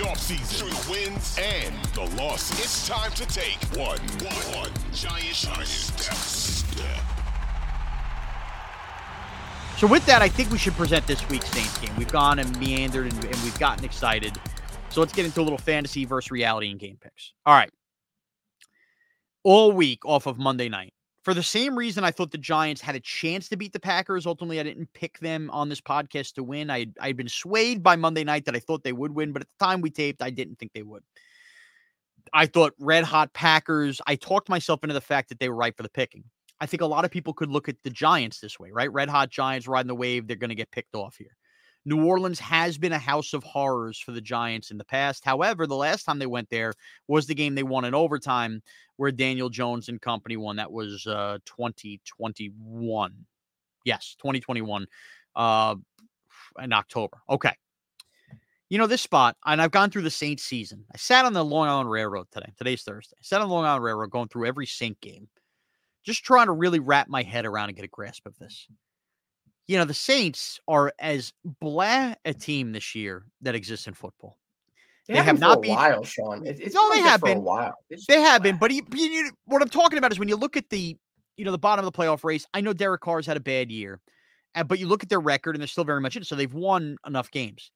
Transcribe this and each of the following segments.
Offseason to the wins and the losses, it's time to take one, one, one giant, giant step. step. So with that, I think we should present this week's Saints game. We've gone and meandered and, and we've gotten excited. So let's get into a little fantasy versus reality and game picks. All right. All week off of Monday night. For the same reason I thought the Giants had a chance to beat the Packers. Ultimately, I didn't pick them on this podcast to win. I I'd been swayed by Monday night that I thought they would win, but at the time we taped, I didn't think they would. I thought red hot Packers. I talked myself into the fact that they were right for the picking. I think a lot of people could look at the Giants this way, right? Red hot Giants riding the wave. They're going to get picked off here. New Orleans has been a house of horrors for the Giants in the past. However, the last time they went there was the game they won in overtime where Daniel Jones and company won. That was uh 2021. Yes, 2021 uh in October. Okay. You know, this spot, and I've gone through the Saints season. I sat on the Long Island Railroad today. Today's Thursday. I sat on the Long Island Railroad going through every Saint game, just trying to really wrap my head around and get a grasp of this you know, the Saints are as blah a team this year that exists in football. They, they have not a been while, Shaun. It, it's no, they have been a while. It's they have been, but he, you, what I'm talking about is when you look at the, you know, the bottom of the playoff race. I know Derek Carr's had a bad year, but you look at their record and they're still very much in. So they've won enough games.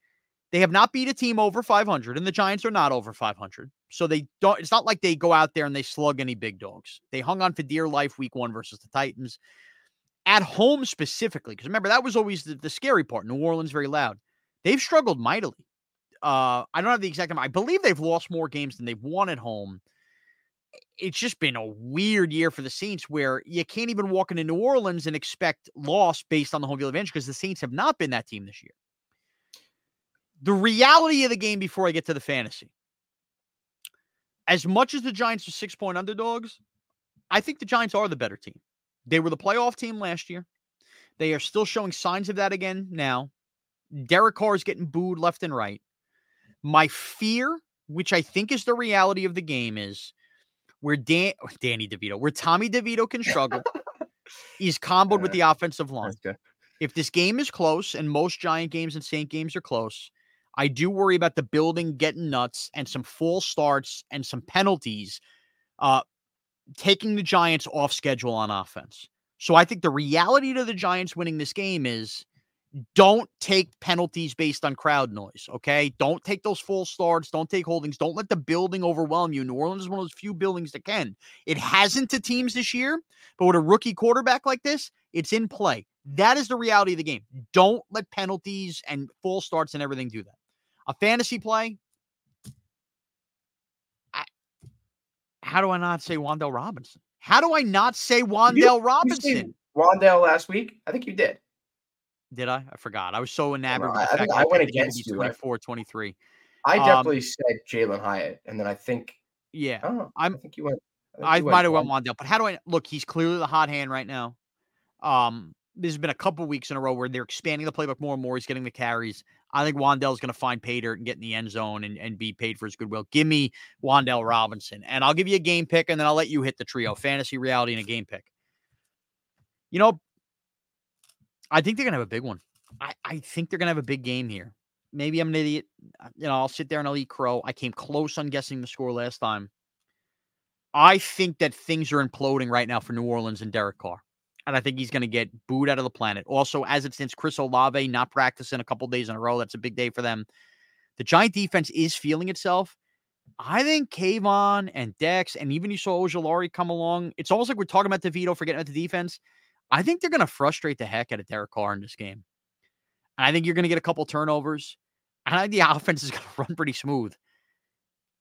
They have not beat a team over 500, and the Giants are not over 500. So they don't. It's not like they go out there and they slug any big dogs. They hung on for dear life week one versus the Titans at home specifically, because remember that was always the, the, scary part. New Orleans very loud. They've struggled mightily. Uh, I don't have the exact number. I believe they've lost more games than they've won at home. It's just been a weird year for the Saints where you can't even walk into New Orleans and expect loss based on the home field advantage because the Saints have not been that team this year. The reality of the game before I get to the fantasy. As much as the Giants are six point underdogs, I think the Giants are the better team. They were the playoff team last year. They are still showing signs of that again now. Derek Carr is getting booed left and right. My fear, which I think is the reality of the game, is where Dan Danny DeVito, where Tommy DeVito can struggle, he's comboed with the offensive line. If this game is close, and most Giant games and Saint games are close, I do worry about the building getting nuts and some false starts and some penalties uh, taking the Giants off schedule on offense. So I think the reality to the Giants winning this game is don't take penalties based on crowd noise. Okay. Don't take those full starts. Don't take holdings. Don't let the building overwhelm you. New Orleans is one of those few buildings that can. It hasn't to teams this year, but with a rookie quarterback like this, it's in play. That is the reality of the game. Don't let penalties and full starts and everything do that. A fantasy play. How do I not say Wan'Dale Robinson? How do I not say Wan'Dale you, Robinson? You Wan'Dale last week? I think you did. Did I? I forgot. I was so enamored. I, I, I went against you. 24, 23. I um definitely um, said Jalin Hyatt, and then I think. Yeah, I I'm, I think you went. I, I might have went Wan'Dale, but how do I look? He's clearly the hot hand right now. Um, there's been a couple weeks in a row where they're expanding the playbook more and more. He's getting the carries. I think Wan'Dale's going to find pay dirt and get in the end zone and, and be paid for his goodwill. Give me Wan'Dale Robinson, and I'll give you a game pick, and then I'll let you hit the trio: fantasy, reality, and a game pick. You know, I think they're going to have a big one. I, I think they're going to have a big game here. Maybe I'm an idiot. Uh, you know, I'll sit there and I'll eat crow. I came close on guessing the score last time. I think that things are imploding right now for New Orleans and Derek Carr. And I think he's going to get booed out of the planet. Also, as it stands, Chris Olave not practicing a couple days in a row. That's a big day for them. The Giant defense is feeling itself. I think Kayvon and Dex, and even you saw Ojulari come along. It's almost like we're talking about DeVito forgetting about the defense. I think they're going to frustrate the heck out of Derek Carr in this game. And I think you're going to get a couple turnovers. And I think the offense is going to run pretty smooth.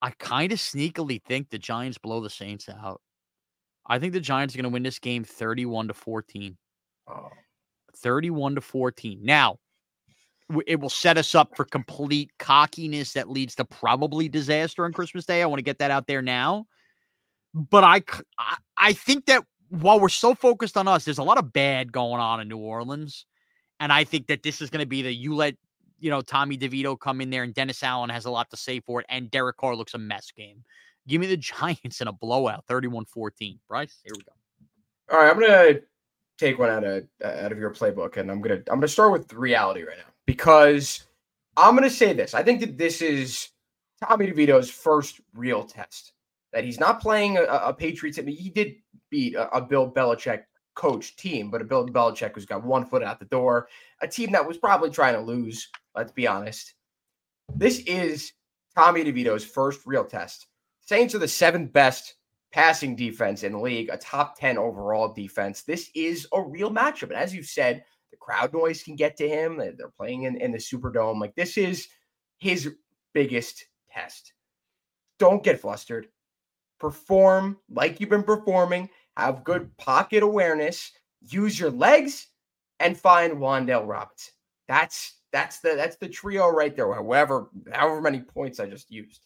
I kind of sneakily think the Giants blow the Saints out. I think the Giants are going to win this game 31 to 14. Oh. 31 to 14. Now, it will set us up for complete cockiness that leads to probably disaster on Christmas Day. I want to get that out there now. But I, I think that while we're so focused on us, there's a lot of bad going on in New Orleans. And I think that this is going to be the you let, you know, Tommy DeVito come in there and Dennis Allen has a lot to say for it. And Derek Carr looks a mess game. Give me the Giants in a blowout, 31 14. Bryce, here we go. All right. I'm to take one out of uh, out of your playbook and I'm to I'm to start with reality right now because I'm to say this. I think that this is Tommy DeVito's first real test. That he's not playing a, a Patriots. I mean, he did beat a, a Bill Belichick coach team, but a Bill Belichick who's got one foot out the door, a team that was probably trying to lose. Let's be honest. This is Tommy DeVito's first real test. Saints are the seventh best passing defense in the league, a top 10 overall defense. This is a real matchup. And as you said, the crowd noise can get to him. They're playing in, in the Superdome. Like, this is his biggest test. Don't get flustered. Perform like you've been performing have good pocket awareness, use your legs, and find Wan'Dale Robinson. That's that's the that's the trio right there. However, however many points I just used.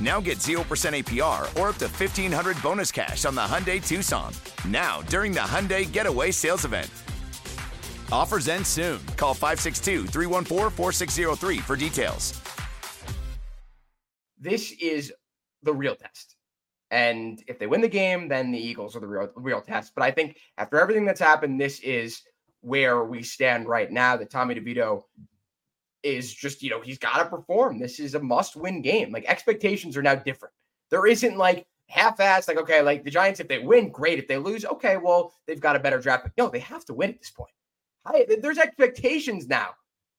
Now get 0% APR or up to 1500 bonus cash on the Hyundai Tucson. Now, during the Hyundai Getaway Sales Event. Offers end soon. Call 562 314 4603 for details. This is the real test. And if they win the game, then the Eagles are the real, real test. But I think after everything that's happened, this is where we stand right now that Tommy DeVito is just, you know, he's got to perform. This is a must win game. Like expectations are now different. There isn't like half assed, like, okay, like the Giants, if they win, great. If they lose, okay, well, they've got a better draft. But no, they have to win at this point. I, there's expectations now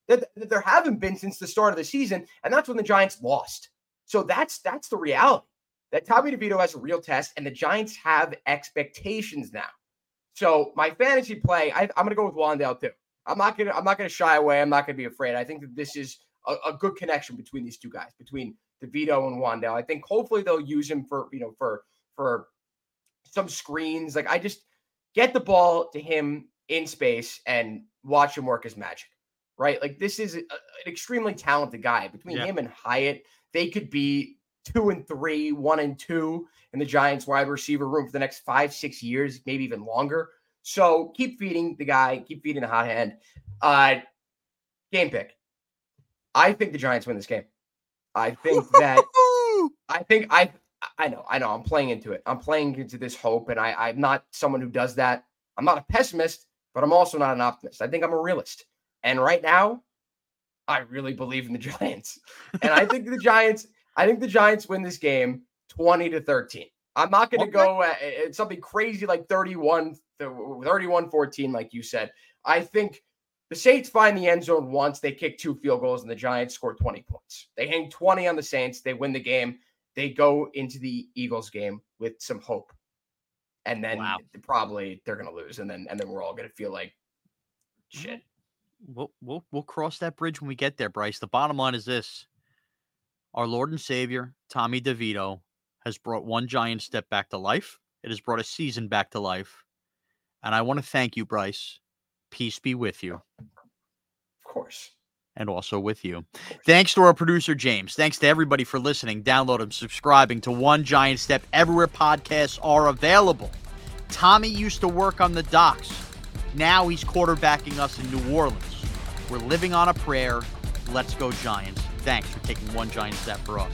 that, that there haven't been since the start of the season. And that's when the Giants lost. So that's that's the reality that Tommy DeVito has a real test, and the Giants have expectations now. So my fantasy play, I, am going to go with Wan'Dale too. I'm not gonna I'm not gonna shy away. I'm not gonna be afraid. I think that this is a, a good connection between these two guys, between DeVito and Wan'Dale. I think hopefully they'll use him for you know for for some screens. Like I just get the ball to him in space and watch him work his magic. Right? Like this is a, an extremely talented guy. Between yeah. him and Hyatt, they could be two and three, one and two in the Giants wide receiver room for the next five, six years, maybe even longer. So keep feeding the guy, keep feeding the hot hand. Uh, game pick. I think the Giants win this game. I think that I think I I know, I know. I'm playing into it. I'm playing into this hope, and I, I'm not someone who does that. I'm not a pessimist, but I'm also not an optimist. I think I'm a realist. And right now, I really believe in the Giants. And I think the Giants, I think the Giants win this game 20 to 13. I'm not going to go at, at something crazy like 31 31 14, like you said. I think the Saints find the end zone once. They kick two field goals, and the Giants score 20 points. They hang 20 on the Saints. They win the game. They go into the Eagles game with some hope. And then wow. probably they're going to lose. And then, and then we're all going to feel like shit. We'll, we'll, we'll cross that bridge when we get there, Bryce. The bottom line is this our Lord and Savior, Tommy DeVito, has brought one giant step back to life. It has brought a season back to life. And I want to thank you, Bryce. Peace be with you. Of course. And also with you. Thanks to our producer, James. Thanks to everybody for listening, downloading, subscribing to One Giant Step everywhere podcasts are available. Tommy used to work on the docks. Now he's quarterbacking us in New Orleans. We're living on a prayer. Let's go, Giants. Thanks for taking one giant step for us.